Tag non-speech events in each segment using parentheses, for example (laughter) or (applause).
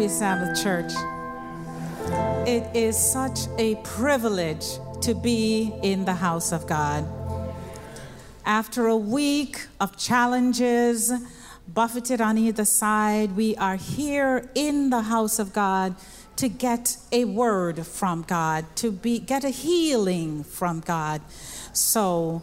Happy Sabbath, church. It is such a privilege to be in the house of God. After a week of challenges, buffeted on either side, we are here in the house of God to get a word from God, to be get a healing from God. So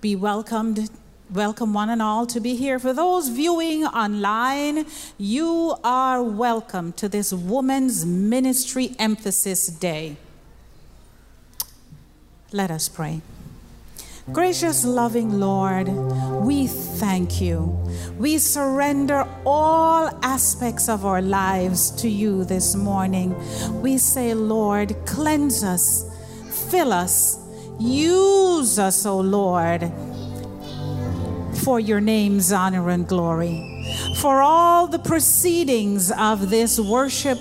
be welcomed Welcome, one and all, to be here. For those viewing online, you are welcome to this Women's Ministry Emphasis Day. Let us pray. Gracious, loving Lord, we thank you. We surrender all aspects of our lives to you this morning. We say, Lord, cleanse us, fill us, use us, O oh Lord for your name's honor and glory. For all the proceedings of this worship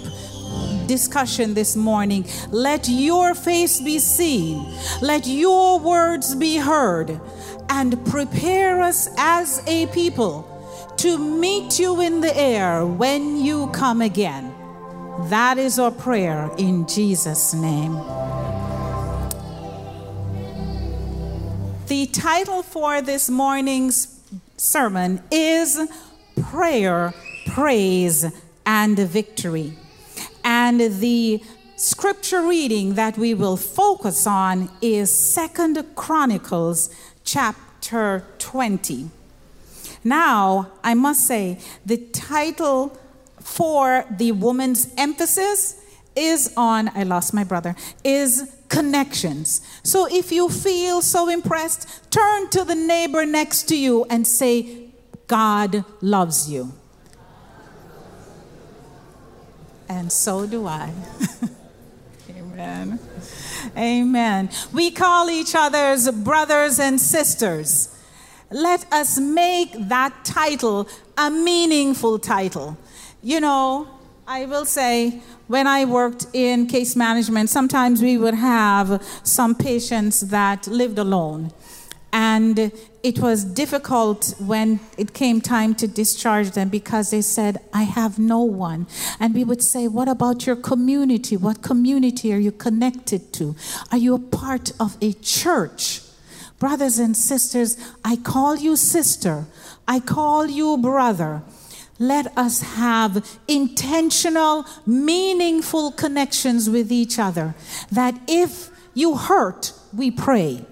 discussion this morning, let your face be seen, let your words be heard, and prepare us as a people to meet you in the air when you come again. That is our prayer in Jesus' name. The title for this morning's sermon is Prayer, Praise, and Victory. And the scripture reading that we will focus on is Second Chronicles chapter 20. Now, I must say, the title for the woman's emphasis is on, I lost my brother, is connections. So if you feel so impressed, turn to the neighbor next to you and say, God loves you. And so do I. (laughs) Amen. Amen. We call each other's brothers and sisters. Let us make that title a meaningful title. You know, I will say, when I worked in case management, sometimes we would have some patients that lived alone. And it was difficult when it came time to discharge them because they said, I have no one. And we would say, What about your community? What community are you connected to? Are you a part of a church? Brothers and sisters, I call you sister, I call you brother let us have intentional, meaningful connections with each other. That if you hurt, we pray.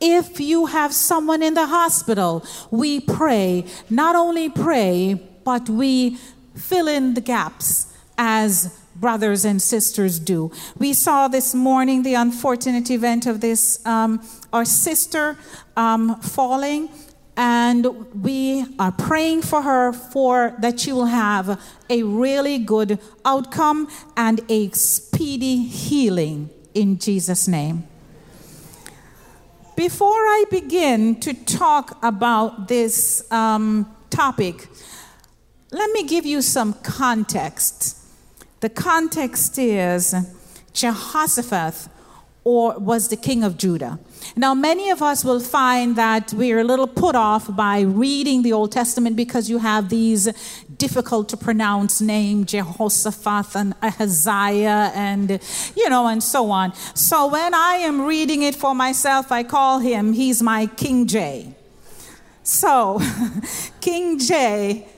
If you have someone in the hospital, we pray. Not only pray, but we fill in the gaps as brothers and sisters do. We saw this morning the unfortunate event of this, um, our sister um, falling and we are praying for her for that she will have a really good outcome and a speedy healing in Jesus name. Before I begin to talk about this um, topic, let me give you some context. The context is Jehoshaphat or was the king of Judah. Now, many of us will find that we're a little put off by reading the Old Testament because you have these difficult to pronounce names, Jehoshaphat and Ahaziah, and you know, and so on. So when I am reading it for myself, I call him, he's my King J. So, (laughs) King J,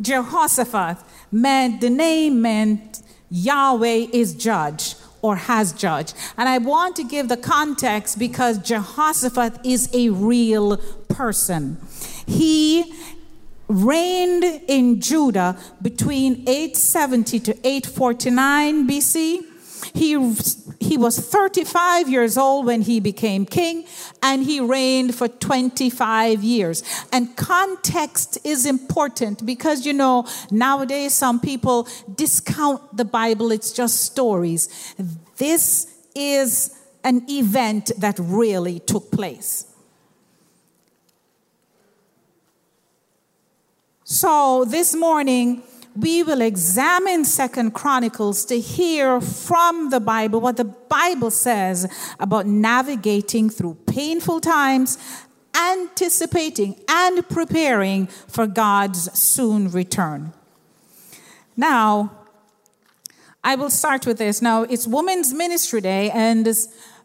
Jehoshaphat, meant the name meant Yahweh is judge or has judged. And I want to give the context because Jehoshaphat is a real person. He reigned in Judah between 870 to 849 BC. He, he was 35 years old when he became king, and he reigned for 25 years. And context is important because, you know, nowadays some people discount the Bible, it's just stories. This is an event that really took place. So this morning, we will examine second chronicles to hear from the bible what the bible says about navigating through painful times anticipating and preparing for god's soon return. Now i will start with this. Now it's women's ministry day and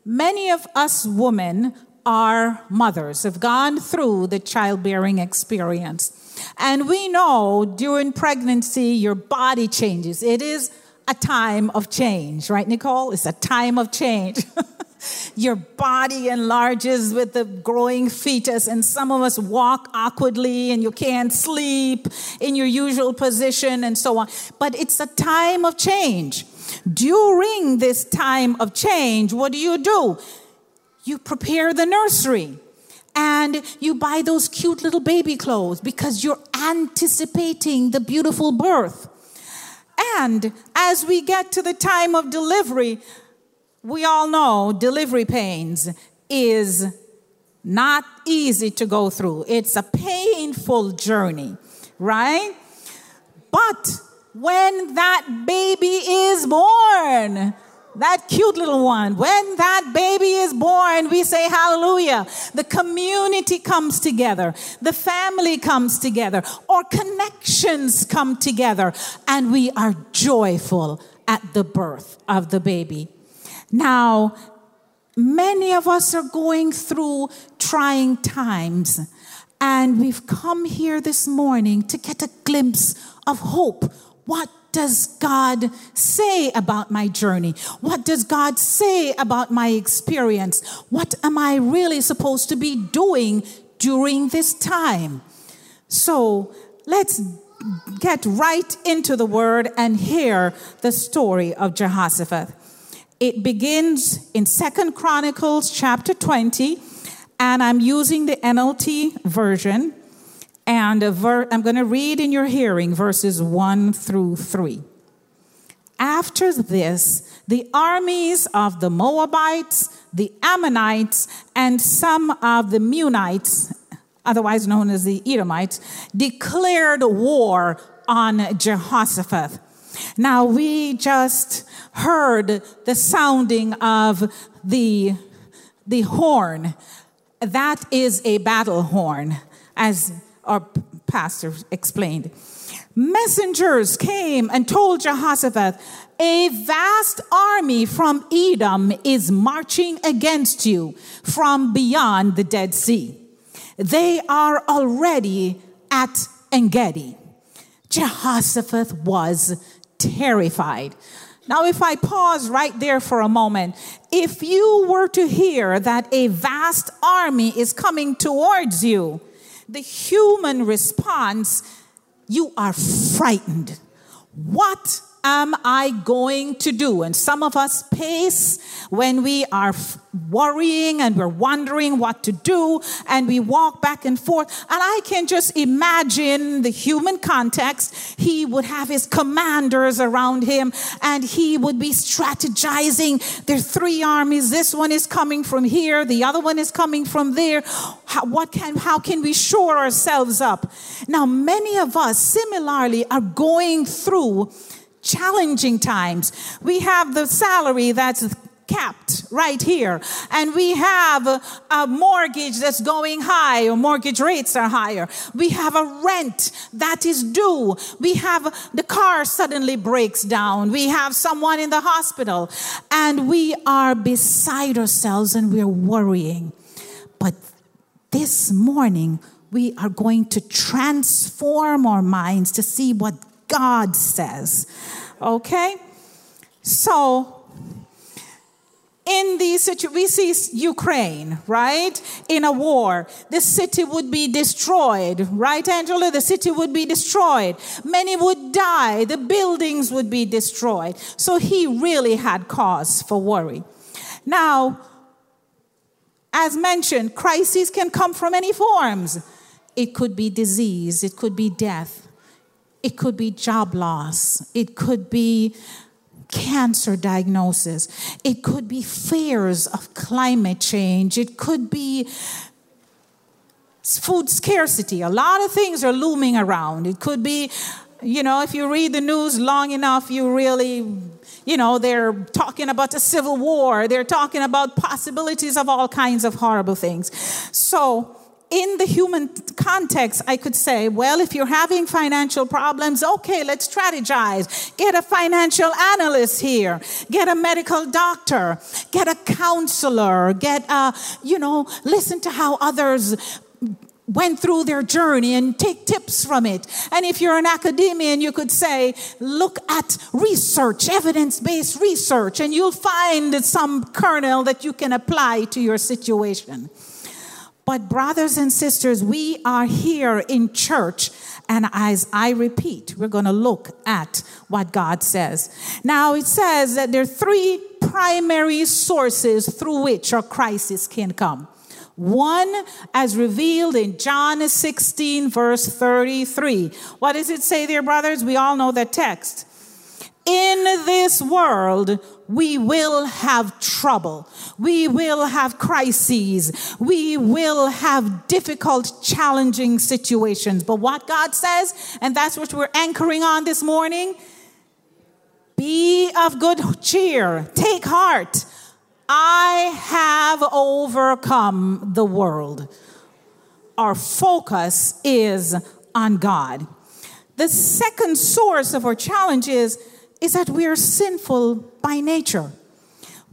many of us women are mothers have gone through the childbearing experience and we know during pregnancy, your body changes. It is a time of change, right, Nicole? It's a time of change. (laughs) your body enlarges with the growing fetus, and some of us walk awkwardly and you can't sleep in your usual position and so on. But it's a time of change. During this time of change, what do you do? You prepare the nursery and you buy those cute little baby clothes because you're anticipating the beautiful birth. And as we get to the time of delivery, we all know delivery pains is not easy to go through. It's a painful journey, right? But when that baby is born, that cute little one. When that baby is born, we say hallelujah. The community comes together, the family comes together, or connections come together, and we are joyful at the birth of the baby. Now, many of us are going through trying times, and we've come here this morning to get a glimpse of hope. What does God say about my journey? What does God say about my experience? What am I really supposed to be doing during this time? So let's get right into the word and hear the story of Jehoshaphat. It begins in Second Chronicles chapter 20, and I'm using the NLT version. And ver- I'm going to read in your hearing verses 1 through 3. After this, the armies of the Moabites, the Ammonites, and some of the Meunites, otherwise known as the Edomites, declared war on Jehoshaphat. Now, we just heard the sounding of the, the horn. That is a battle horn, as our pastor explained. Messengers came and told Jehoshaphat, A vast army from Edom is marching against you from beyond the Dead Sea. They are already at Engedi. Jehoshaphat was terrified. Now, if I pause right there for a moment, if you were to hear that a vast army is coming towards you, the human response, you are frightened. What am I going to do? And some of us pace when we are worrying and we're wondering what to do and we walk back and forth. And I can just imagine the human context. He would have his commanders around him and he would be strategizing. There are three armies. This one is coming from here. The other one is coming from there. How, what can, how can we shore ourselves up? Now, many of us similarly are going through challenging times. We have the salary that's capped right here. And we have a, mortgage that's going high or mortgage rates are higher. We have a rent that is due. We have the car suddenly breaks down. We have someone in the hospital and we are beside ourselves and we're worrying. But this morning, we are going to transform our minds to see what God says. Okay? So, in these situations, we see Ukraine, right? In a war, the city would be destroyed, right, Angela? The city would be destroyed. Many would die. The buildings would be destroyed. So he really had cause for worry. Now, as mentioned, crises can come from any forms. It could be disease, it could be death, it could be job loss, it could be cancer diagnosis, it could be fears of climate change, it could be food scarcity. A lot of things are looming around. It could be, you know, if you read the news long enough, you really, you know, they're talking about a civil war, they're talking about possibilities of all kinds of horrible things. So, in the human context, I could say, well, if you're having financial problems, okay, let's strategize. Get a financial analyst here, get a medical doctor, get a counselor, get a, you know, listen to how others went through their journey and take tips from it. And if you're an academician, you could say, look at research, evidence based research, and you'll find some kernel that you can apply to your situation. But, brothers and sisters, we are here in church. And as I repeat, we're going to look at what God says. Now, it says that there are three primary sources through which a crisis can come. One, as revealed in John 16, verse 33. What does it say there, brothers? We all know the text. In this world, we will have trouble. We will have crises. We will have difficult, challenging situations. But what God says, and that's what we're anchoring on this morning be of good cheer, take heart. I have overcome the world. Our focus is on God. The second source of our challenge is is that we are sinful by nature.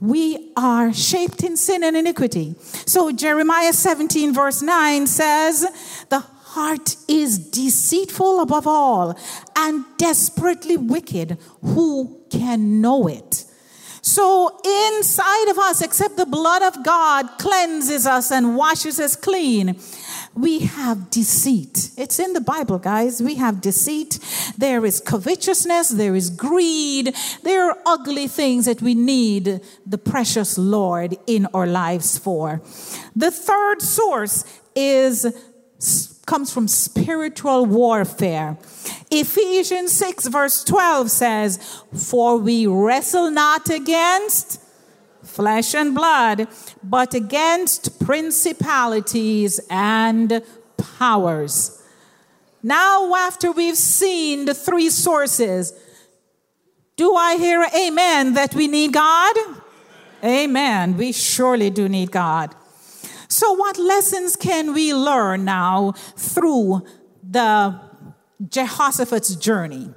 We are shaped in sin and iniquity. So Jeremiah 17, verse 9 says, The heart is deceitful above all and desperately wicked. Who can know it? So inside of us, except the blood of God cleanses us and washes us clean, we have deceit. It's in the Bible, guys. We have deceit. There is covetousness. There is greed. There are ugly things that we need the precious Lord in our lives for. The third source is comes from spiritual warfare. Ephesians 6 verse 12 says, For we wrestle not against flesh and blood, but against principalities and powers. Now, after we've seen the three sources, do I hear amen that we need God? Amen. We surely do need God. So, what lessons can we learn now through the Jehoshaphat's journey?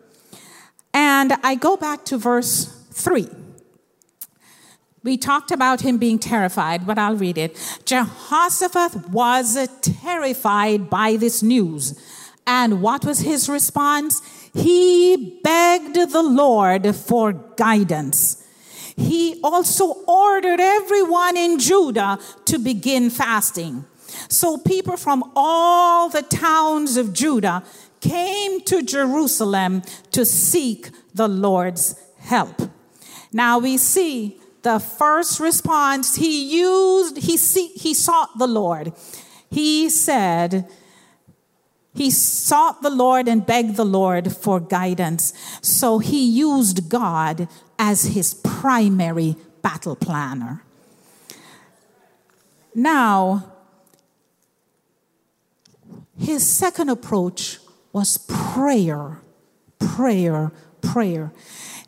And I go back to verse 3. We talked about him being terrified, but I'll read it. Jehoshaphat was terrified by this news. And what was his response? He begged the Lord for guidance. He also ordered everyone in Judah to begin fasting. So people from all the towns of Judah came to Jerusalem to seek the Lord's help. Now we see the first response he used, he, see, he sought the Lord. He said, he sought the Lord and begged the Lord for guidance. So he used God as his primary battle planner. Now, his second approach was prayer, prayer, prayer.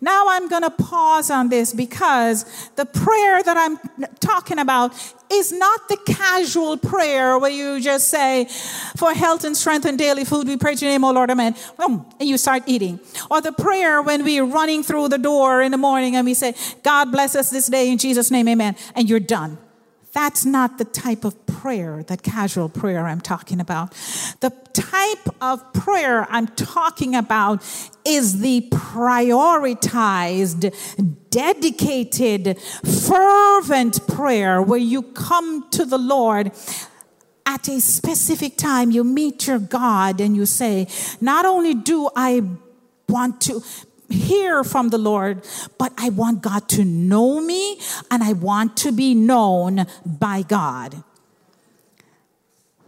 Now I'm going to pause on this because the prayer that I'm talking about is not the casual prayer where you just say, for health and strength and daily food, we pray to your name, O Lord, amen. And you start eating. Or the prayer when we're running through the door in the morning and we say, God bless us this day in Jesus' name, amen. And you're done. That's not the type of prayer, that casual prayer I'm talking about. The type of prayer I'm talking about is the prioritized, dedicated, fervent prayer where you come to the Lord at a specific time. You meet your God and you say, Not only do I want to hear from the Lord, but I want God to know me and I want to be known by God.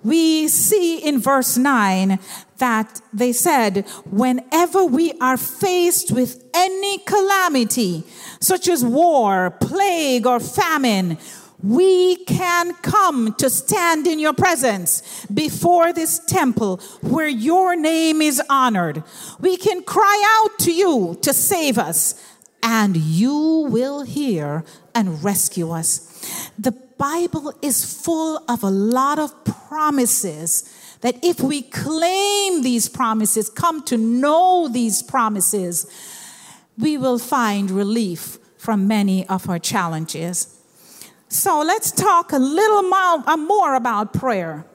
We see in verse 9 that they said, whenever we are faced with any calamity, such as war, plague, or famine, we can come to stand in your presence before this temple where your name is honored. We can cry out to you to save us, and you will hear and rescue us. The Bible is full of a lot of promises that if we claim these promises, come to know these promises, we will find relief from many of our challenges. So let's talk a little more, uh, about prayer.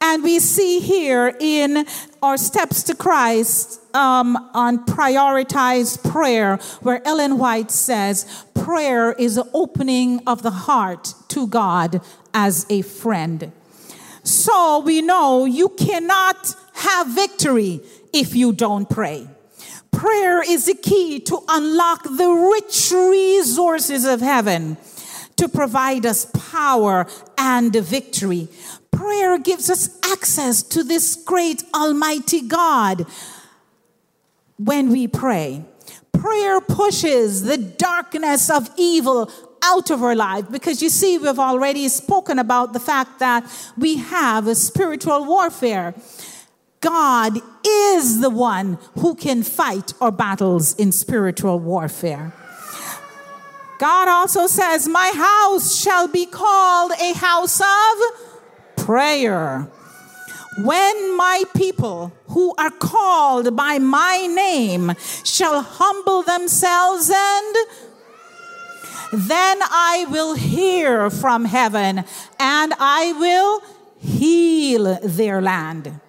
And we see here in our Steps to Christ um, on prioritized prayer, where Ellen White says, prayer is the opening of the heart to God as a friend. So we know you cannot have victory if you don't pray. Prayer is the key to unlock the rich resources of heaven to provide us power and victory. Prayer gives us access to this great Almighty God when we pray. Prayer pushes the darkness of evil out of our life because you see, we've already spoken about the fact that we have a spiritual warfare. God is the one who can fight our battles in spiritual warfare. God also says, My house shall be called a house of prayer. When my people who are called by my name shall humble themselves and then I will hear from heaven and I will heal their land.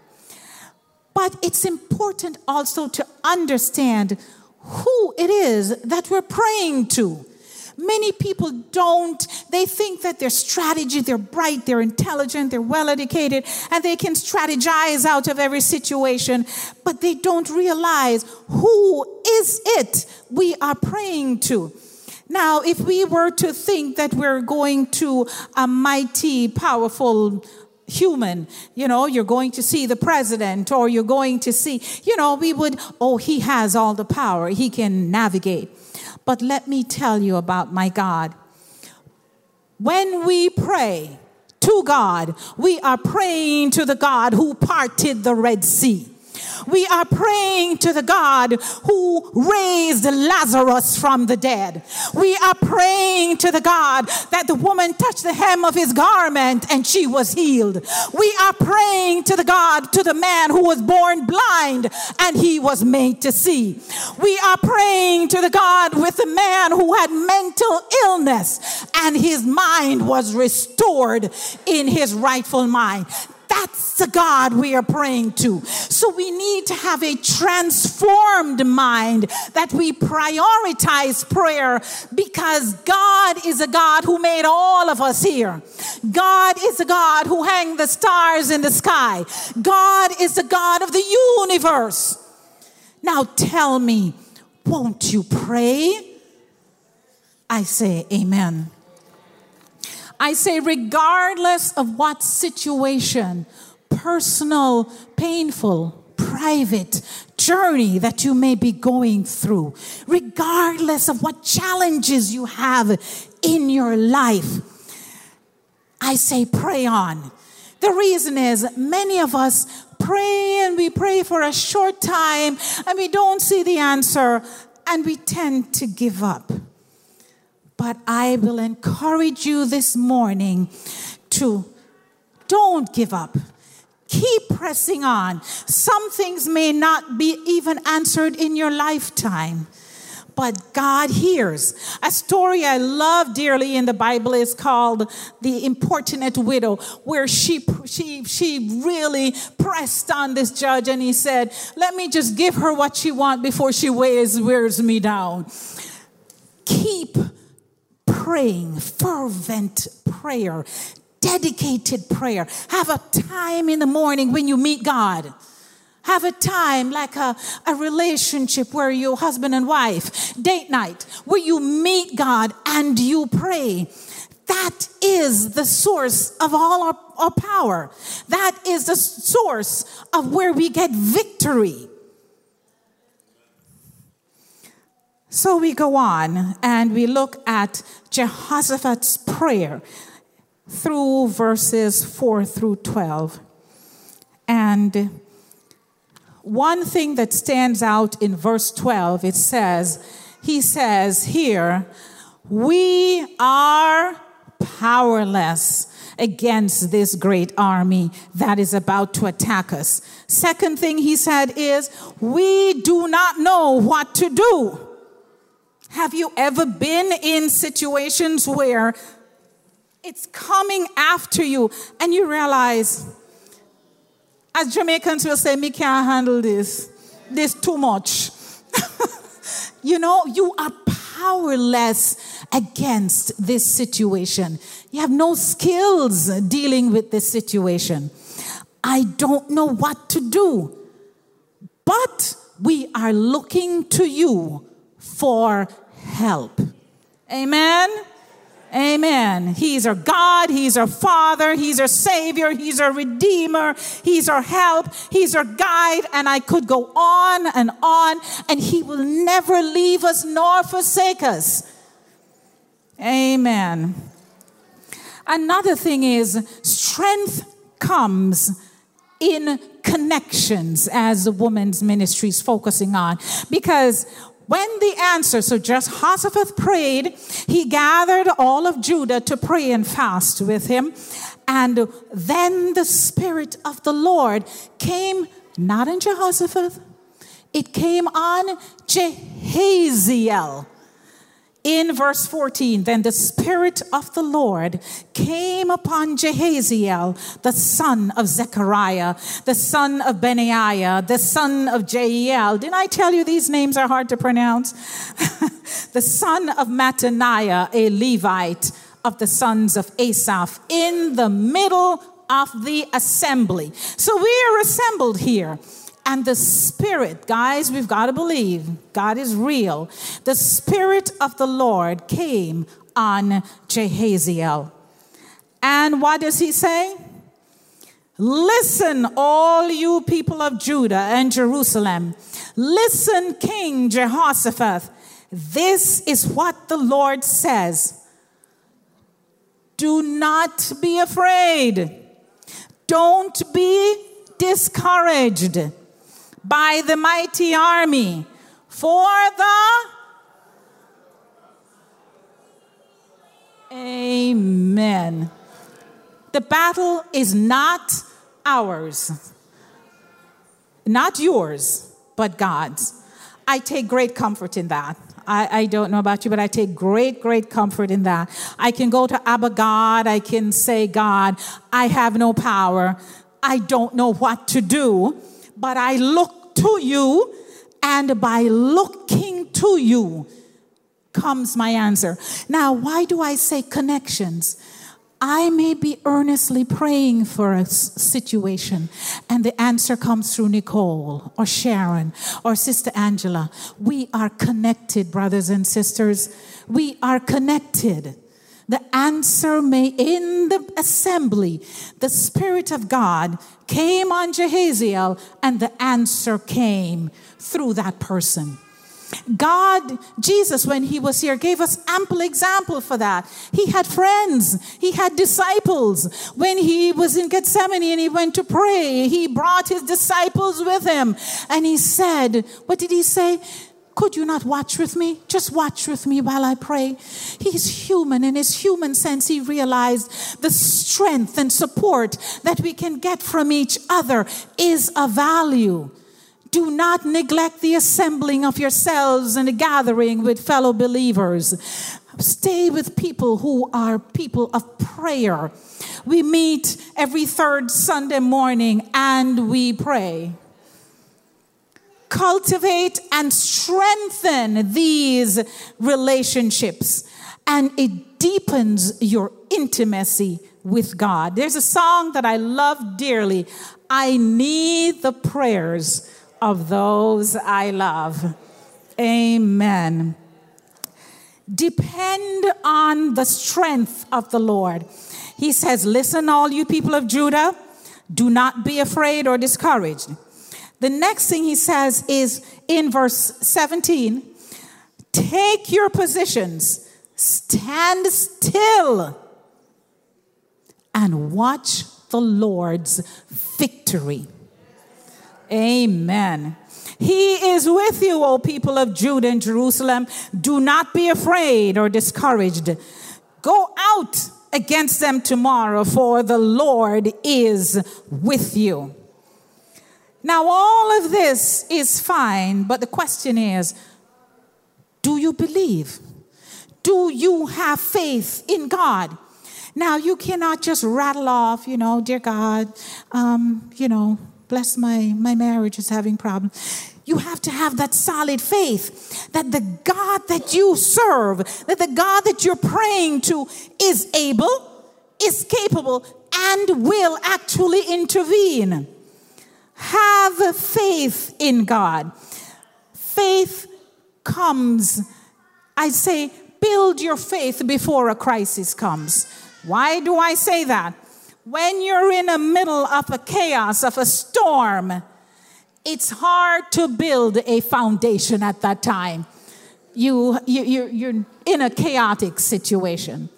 But it's important also to understand who it is that we're praying to. Many people don't. They think that their strategy, they're bright, they're intelligent, they're well educated, and they can strategize out of every situation, but they don't realize who is it we are praying to. Now, if we were to think that we're going to a mighty, powerful human, you know, you're going to see the president or you're going to see, you know, we would, oh, he has all the power, he can navigate. But let me tell you about my God. When we pray to God, we are praying to the God who parted the Red Sea. We are praying to the God who raised Lazarus from the dead. We are praying to the God that the woman touched the hem of his garment and she was healed. We are praying to the God, to the man who was born blind and he was made to see. We are praying to the God with the man who had mental illness and his mind was restored in his rightful mind. That's the God we are praying to. So we need to have a transformed mind that we prioritize prayer because God is a God who made all of us here. God is a God who hang the stars in the sky. God is the God of the universe. Now tell me, won't you pray? I say, Amen. I say, regardless of what situation, personal, painful, private journey that you may be going through, regardless of what challenges you have in your life, I say, pray on. The reason is many of us pray and we pray for a short time and we don't see the answer and we tend to give up. But I will encourage you this morning to don't give up. Keep pressing on. Some things may not be even answered in your lifetime, but God hears. A story I love dearly in the Bible is called The Importunate Widow, where she, she, she really pressed on this judge and he said, Let me just give her what she wants before she wears, wears me down. Keep praying, fervent prayer, dedicated prayer. Have a time in the morning when you meet God. Have a time like a, a relationship where you husband and wife, date night, where you meet God and you pray. That is the source of all our, our power. That is the source of where we get victory. So we go on and we look at Jehoshaphat's prayer through verses 4 through 12. And one thing that stands out in verse 12, it says, he says here, we are powerless against this great army that is about to attack us. Second thing he said is, we do not know what to do. Have you ever been in situations where it's coming after you and you realize, as Jamaicans will say, me can't handle this. This too much. (laughs) you know, you are powerless against this situation. You have no skills dealing with this situation. I don't know what to do. But we are looking to you for help. Amen. Amen. He's our God. He's our Father. He's our Savior. He's our Redeemer. He's our help. He's our guide. And I could go on and on. And He will never leave us nor forsake us. Amen. Another thing is strength comes in connections as the woman's ministry is focusing on because when the answer, so Jehoshaphat prayed, he gathered all of Judah to pray and fast with him. And then the Spirit of the Lord came not on Jehoshaphat, it came on Jehaziel in verse 14, then the Spirit of the Lord came upon Jehaziel, the son of Zechariah, the son of Benaiah, the son of Jeiel. Didn't I tell you these names are hard to pronounce? (laughs) the son of Mattaniah, a Levite of the sons of Asaph, in the middle of the assembly. So we are assembled here and the Spirit, guys, we've got to believe God is real. The Spirit of the Lord came on Jehaziel. And what does he say? Listen, all you people of Judah and Jerusalem. Listen, King Jehoshaphat. This is what the Lord says. Do not be afraid. Don't be discouraged by the mighty army for the Amen. The battle is not ours, not yours, but God's. I take great comfort in that. I, I, don't know about you, but I take great, great comfort in that. I can go to Abba God. I can say, God, I have no power. I don't know what to do but I look to you, and by looking to you comes my answer. Now, why do I say connections? I may be earnestly praying for a situation, and the answer comes through Nicole or Sharon or Sister Angela. We are connected, brothers and sisters. We are connected. The answer may, in the assembly, the Spirit of God came on Jehaziel, and the answer came through that person. God, Jesus, when he was here, gave us ample example for that. He had friends, he had disciples. When he was in Gethsemane and he went to pray, he brought his disciples with him. And he said, What did he say? Could you not watch with me? Just watch with me while I pray. He's human. In his human sense, he realized the strength and support that we can get from each other is a value. Do not neglect the assembling of yourselves and the gathering with fellow believers. Stay with people who are people of prayer. We meet every third Sunday morning and we pray. Cultivate and strengthen these relationships, and it deepens your intimacy with God. There's a song that I love dearly. I need the prayers of those I love. Amen. Depend on the strength of the Lord. He says, Listen, all you people of Judah, do not be afraid or discouraged. The next thing he says is in verse 17 take your positions, stand still, and watch the Lord's victory. Amen. He is with you, O people of Judah and Jerusalem. Do not be afraid or discouraged. Go out against them tomorrow, for the Lord is with you. Now, all of this is fine, but the question is do you believe? Do you have faith in God? Now, you cannot just rattle off, you know, dear God, um, you know, bless my, my marriage is having problems. You have to have that solid faith that the God that you serve, that the God that you're praying to is able, is capable, and will actually intervene. Have faith in God. Faith comes, I say, build your faith before a crisis comes. Why do I say that? When you're in the middle of a chaos, of a storm, it's hard to build a foundation at that time. You, you, you're, you're in a chaotic situation.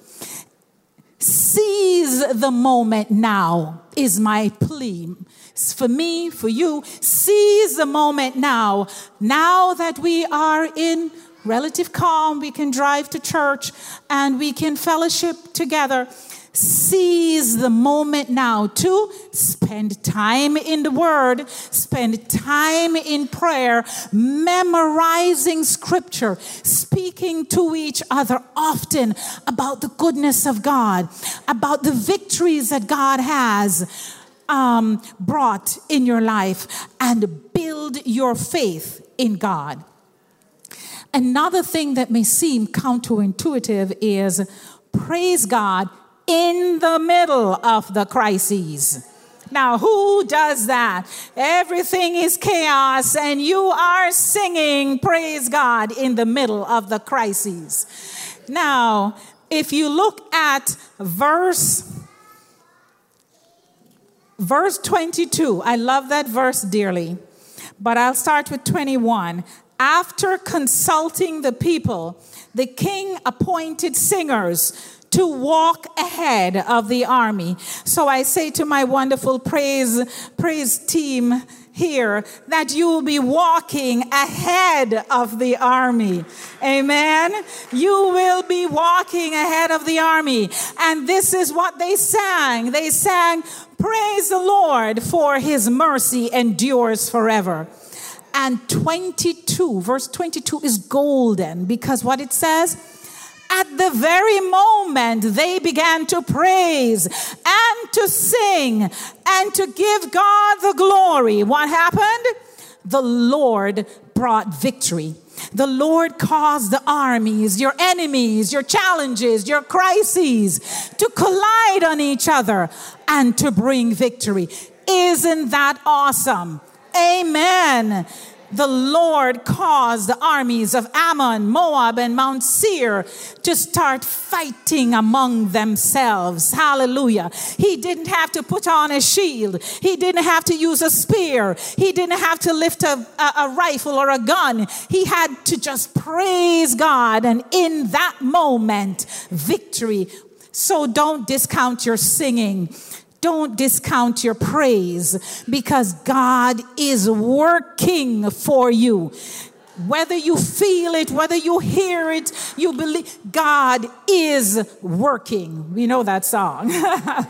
Seize the moment now, is my plea. For me, for you, seize the moment now. Now that we are in relative calm, we can drive to church and we can fellowship together seize the moment now to spend time in the Word, spend time in prayer, memorizing Scripture, speaking to each other often about the goodness of God, about the victories that God has. Um, brought in your life and build your faith in God. Another thing that may seem counterintuitive is praise God in the middle of the crises. Now, who does that? Everything is chaos, and you are singing praise God in the middle of the crises. Now, if you look at verse verse 22, I love that verse dearly, but I'll start with 21. After consulting the people, the king appointed singers to walk ahead of the army. So I say to my wonderful praise, praise team here that you will be walking ahead of the army. Amen. You will be walking ahead of the army. And this is what they sang. They sang, Praise the Lord for his mercy endures forever. And 22, verse 22 is golden because what it says, at the very moment they began to praise and to sing and to give God the glory, what happened? The Lord brought victory. The Lord caused the armies, your enemies, your challenges, your crises to collide on each other and to bring victory. Isn't that awesome? Amen the Lord caused the armies of Ammon, Moab, and Mount Seir to start fighting among themselves. Hallelujah. He didn't have to put on a shield, he didn't have to use a spear, he didn't have to lift a, a, a rifle or a gun. He had to just praise God, and in that moment, victory. So don't discount your singing don't discount your praise because God is working for you. Whether you feel it, whether you hear it, you believe, God is working. We know that song. (laughs)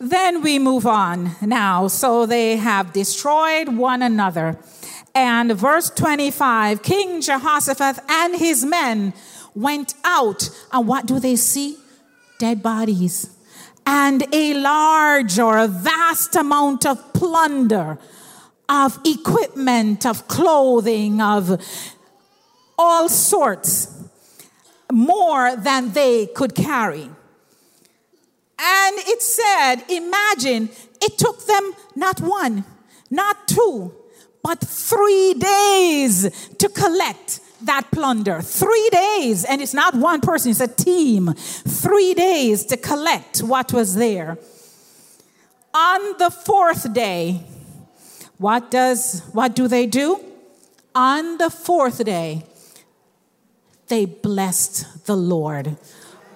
Then we move on now. So they have destroyed one another. And verse 25 King Jehoshaphat and his men went out. And what do they see? Dead bodies. And a large or a vast amount of plunder, of equipment, of clothing, of all sorts, more than they could carry. And it said, imagine, it took them not one, not two, but three days to collect that plunder. Three days, and it's not one person, it's a team. Three days to collect what was there. On the fourth day, what does what do they do? On the fourth day, they blessed the Lord.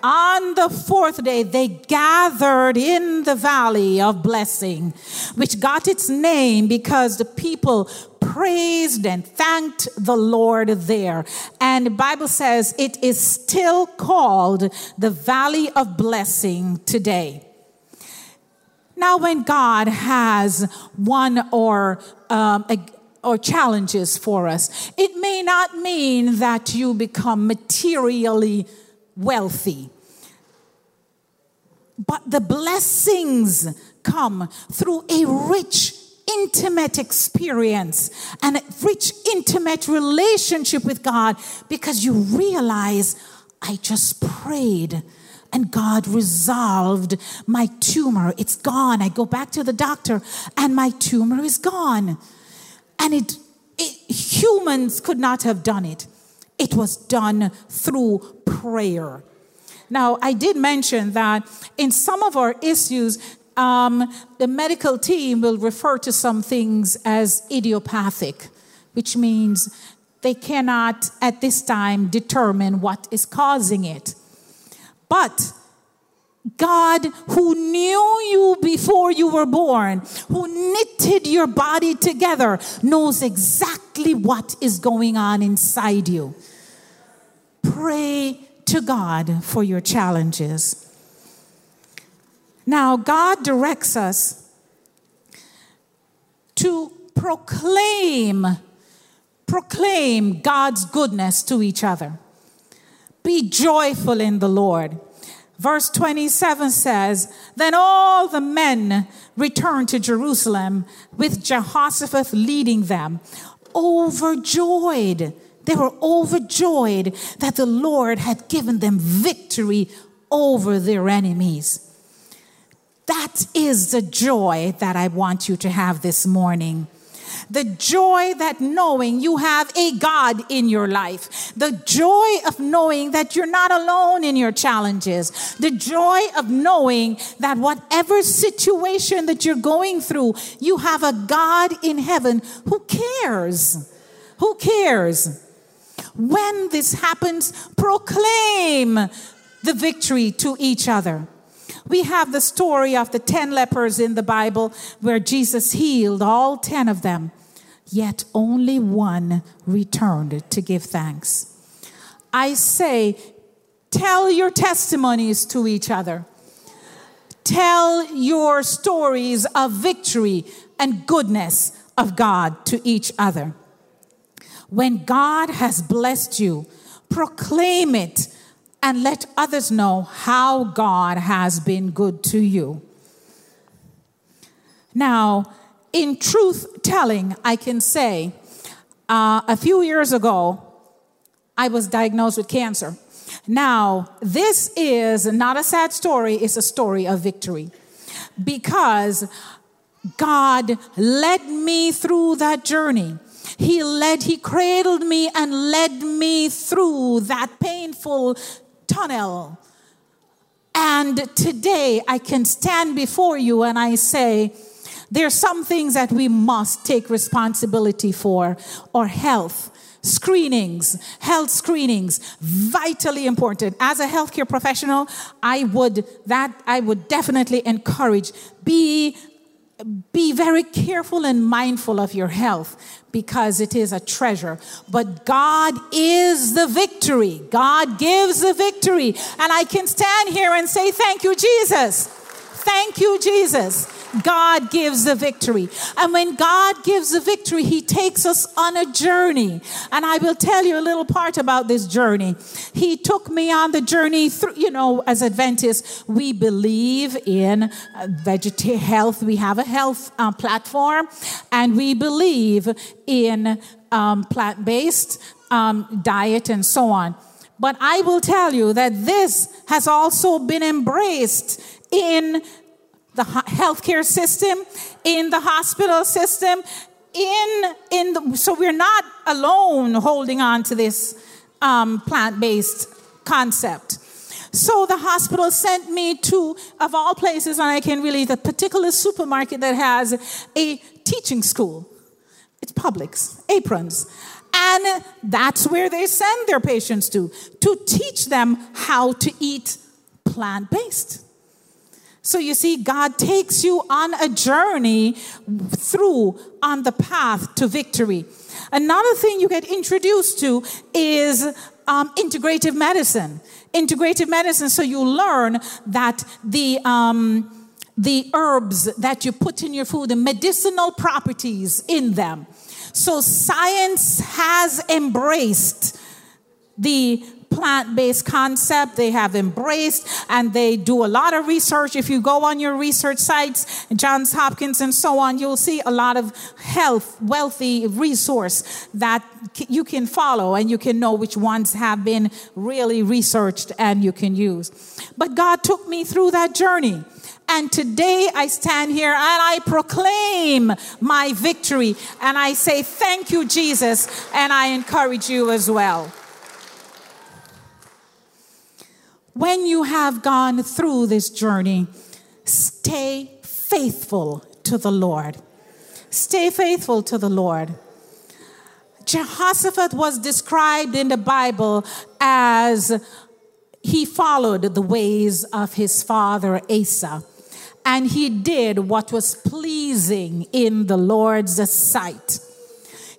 On the fourth day, they gathered in the valley of blessing, which got its name because the people praised and thanked the Lord there. And the Bible says it is still called the valley of blessing today. Now, when God has one or um, a, or challenges for us, it may not mean that you become materially wealthy. But the blessings come through a rich, intimate experience and a rich, intimate relationship with God because you realize I just prayed and God resolved my tumor. It's gone. I go back to the doctor and my tumor is gone. And it, it humans could not have done it. It was done through prayer. Now, I did mention that in some of our issues, um, the medical team will refer to some things as idiopathic, which means they cannot at this time determine what is causing it. But God, who knew you before you were born, who knitted your body together, knows exactly what is going on inside you. Pray to God for your challenges. Now, God directs us to proclaim proclaim God's goodness to each other. Be joyful in the Lord. Verse 27 says, Then all the men returned to Jerusalem with Jehoshaphat leading them, overjoyed they were overjoyed that the Lord had given them victory over their enemies. That is the joy that I want you to have this morning. The joy that knowing you have a God in your life. The joy of knowing that you're not alone in your challenges. The joy of knowing that whatever situation that you're going through, you have a God in heaven who cares. Who cares? When this happens, proclaim the victory to each other. We have the story of the 10 lepers in the Bible where Jesus healed all 10 of them, yet only one returned to give thanks. I say, tell your testimonies to each other. Tell your stories of victory and goodness of God to each other. When God has blessed you, proclaim it and let others know how God has been good to you. Now, in truth telling, I can say uh, a few years ago, I was diagnosed with cancer. Now, this is not a sad story, it's a story of victory because God led me through that journey. He led, He cradled me and led me through that painful tunnel. And today I can stand before you and I say, there are some things that we must take responsibility for, or health screenings, health screenings, vitally important. As a healthcare professional, I would that I would definitely encourage be be very careful and mindful of your health because it is a treasure. But God is the victory. God gives the victory. And I can stand here and say, Thank you, Jesus. Thank you, Jesus. God gives the victory. And when God gives the victory, He takes us on a journey. And I will tell you a little part about this journey. He took me on the journey through, you know, as Adventists, we believe in uh, vegetarian health. We have a health uh, platform, and we believe in um, plant based um, diet and so on. But I will tell you that this has also been embraced in the healthcare system, in the hospital system, in, in the, so we're not alone holding on to this um, plant based concept. So the hospital sent me to, of all places, and I can really, the particular supermarket that has a teaching school. It's Publix, aprons. And that's where they send their patients to, to teach them how to eat plant based. So you see, God takes you on a journey through on the path to victory. Another thing you get introduced to is um, integrative medicine. Integrative medicine, so you learn that the um, the herbs that you put in your food, the medicinal properties in them. So science has embraced the plant based concept they have embraced and they do a lot of research. If you go on your research sites, Johns Hopkins and so on, you'll see a lot of health, wealthy resource that you can follow and you can know which ones have been really researched and you can use. But God took me through that journey. And today I stand here and I proclaim my victory. And I say, Thank you, Jesus. And I encourage you as well. When you have gone through this journey, stay faithful to the Lord. Stay faithful to the Lord. Jehoshaphat was described in the Bible as he followed the ways of his father Asa, and he did what was pleasing in the Lord's sight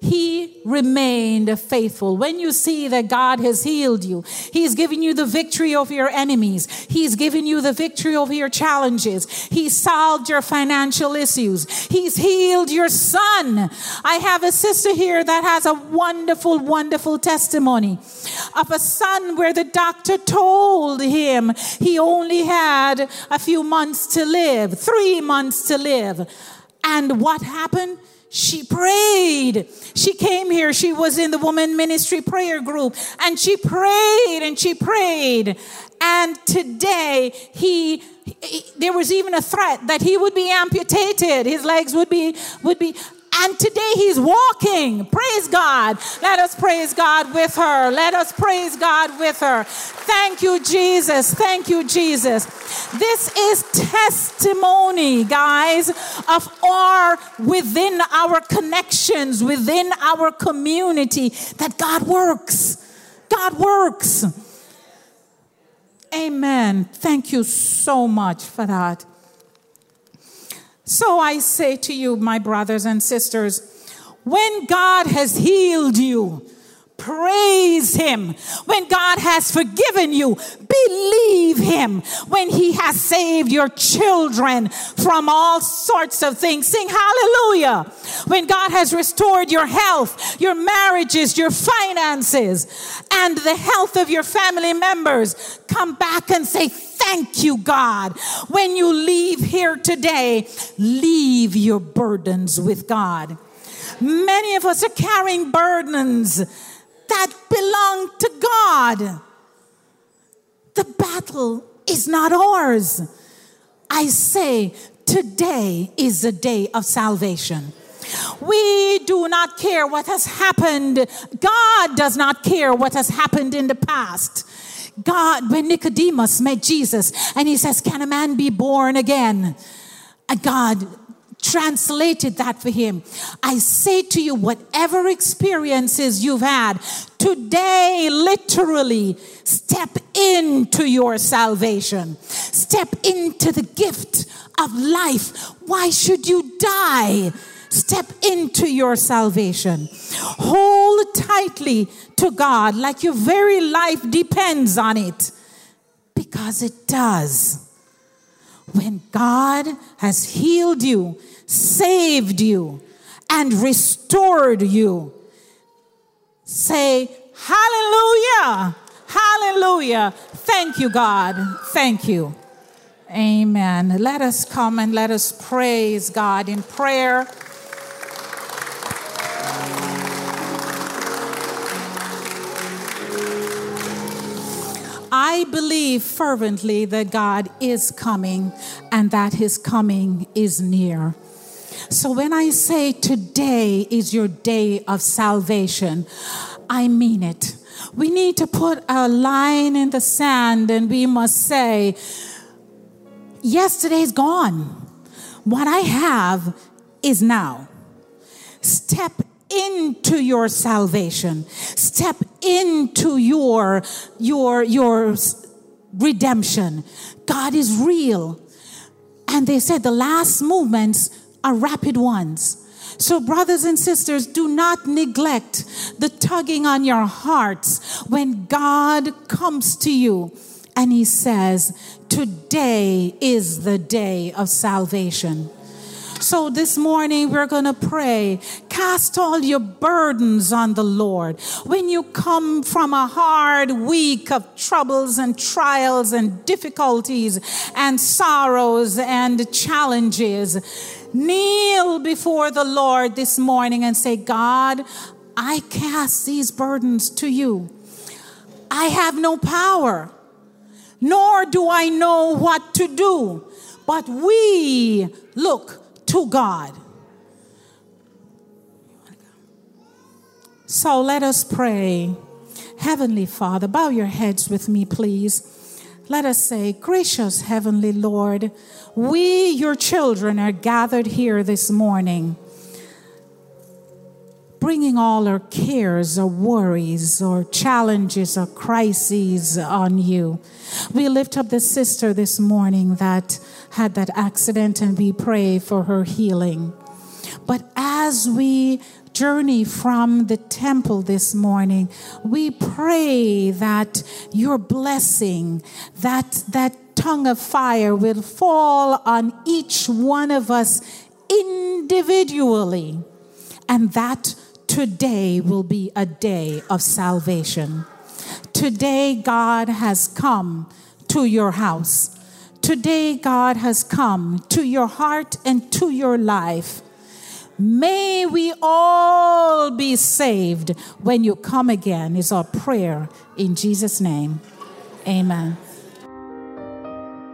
he remained faithful. When you see that God has healed you, He's given you the victory over your enemies, He's given you the victory over your challenges, He solved your financial issues, He's healed your son. I have a sister here that has a wonderful, wonderful testimony of a son where the doctor told him he only had a few months to live, three months to live. And what happened? She prayed. She came here. She was in the woman ministry prayer group and she prayed and she prayed. And today he, he, there was even a threat that he would be amputated. His legs would be, would be, and today he's walking. Praise God. Let us praise God with her. Let us praise God with her. Thank you, Jesus. Thank you, Jesus. This is testimony, guys, of our within our connections, within our community, that God works. God works. Amen. Thank you so much for that. So I say to you, my brothers and sisters, when God has healed you, praise Him. When God has forgiven you, believe Him. When He has saved your children from all sorts of things, sing hallelujah. When God has restored your health, your marriages, your finances, and the health of your family members, come back and say, Thank you, God. When you leave here today, leave your burdens with God. Many of us are carrying burdens that belong to God. The battle is not ours. I say, today is the day of salvation. We do not care what has happened. God does not care what has happened in the past. God, when Nicodemus met Jesus and he says, Can a man be born again? God translated that for him. I say to you, whatever experiences you've had, today, literally, step into your salvation. Step into the gift of life. Why should you die? Step into your salvation. Hold tightly to God like your very life depends on it because it does. when God has healed you, saved you, and restored you. Say, Hallelujah! Hallelujah! Thank you, God. Thank you. Amen. Let us come and let us praise God in prayer. I believe fervently that God is coming and that his coming is near. So when I say today is your day of salvation, I mean it. We need to put a line in the sand and we must say, yesterday's gone. What I have is now. Step into your salvation. Step into your your your redemption. God is real. And they said the last movements are rapid ones. So, brothers and sisters, do not neglect the tugging on your hearts when God comes to you and He says, Today is the day of salvation. So this morning we're going to pray. Cast all your burdens on the Lord. When you come from a hard week of troubles and trials and difficulties and sorrows and challenges, kneel before the Lord this morning and say, God, I cast these burdens to you. I have no power, nor do I know what to do, but we look to God. So let us pray. Heavenly Father, bow your heads with me, please. Let us say, Gracious Heavenly Lord, we, your children, are gathered here this morning, bringing all our cares or worries or challenges or crises on you. We lift up the sister this morning that had that accident and we pray for her healing. But as we journey from the temple this morning, we pray that your blessing, that, that tongue of fire will fall on each one of us individually, and that today will be a day of salvation. Today, God has come to your house. Today, God has come to your heart and to your life. May we all be saved when you come again, is our prayer in Jesus' name. Amen.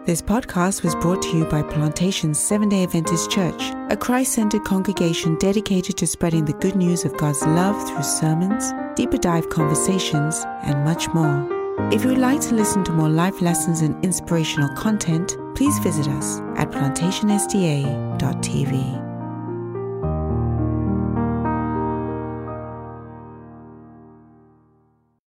This podcast was brought to you by Plantation Seven day Adventist Church, a Christ centered congregation dedicated to spreading the good news of God's love through sermons, deeper dive conversations, and much more. If you would like to listen to more life lessons and inspirational content, please visit us at plantationsda.tv.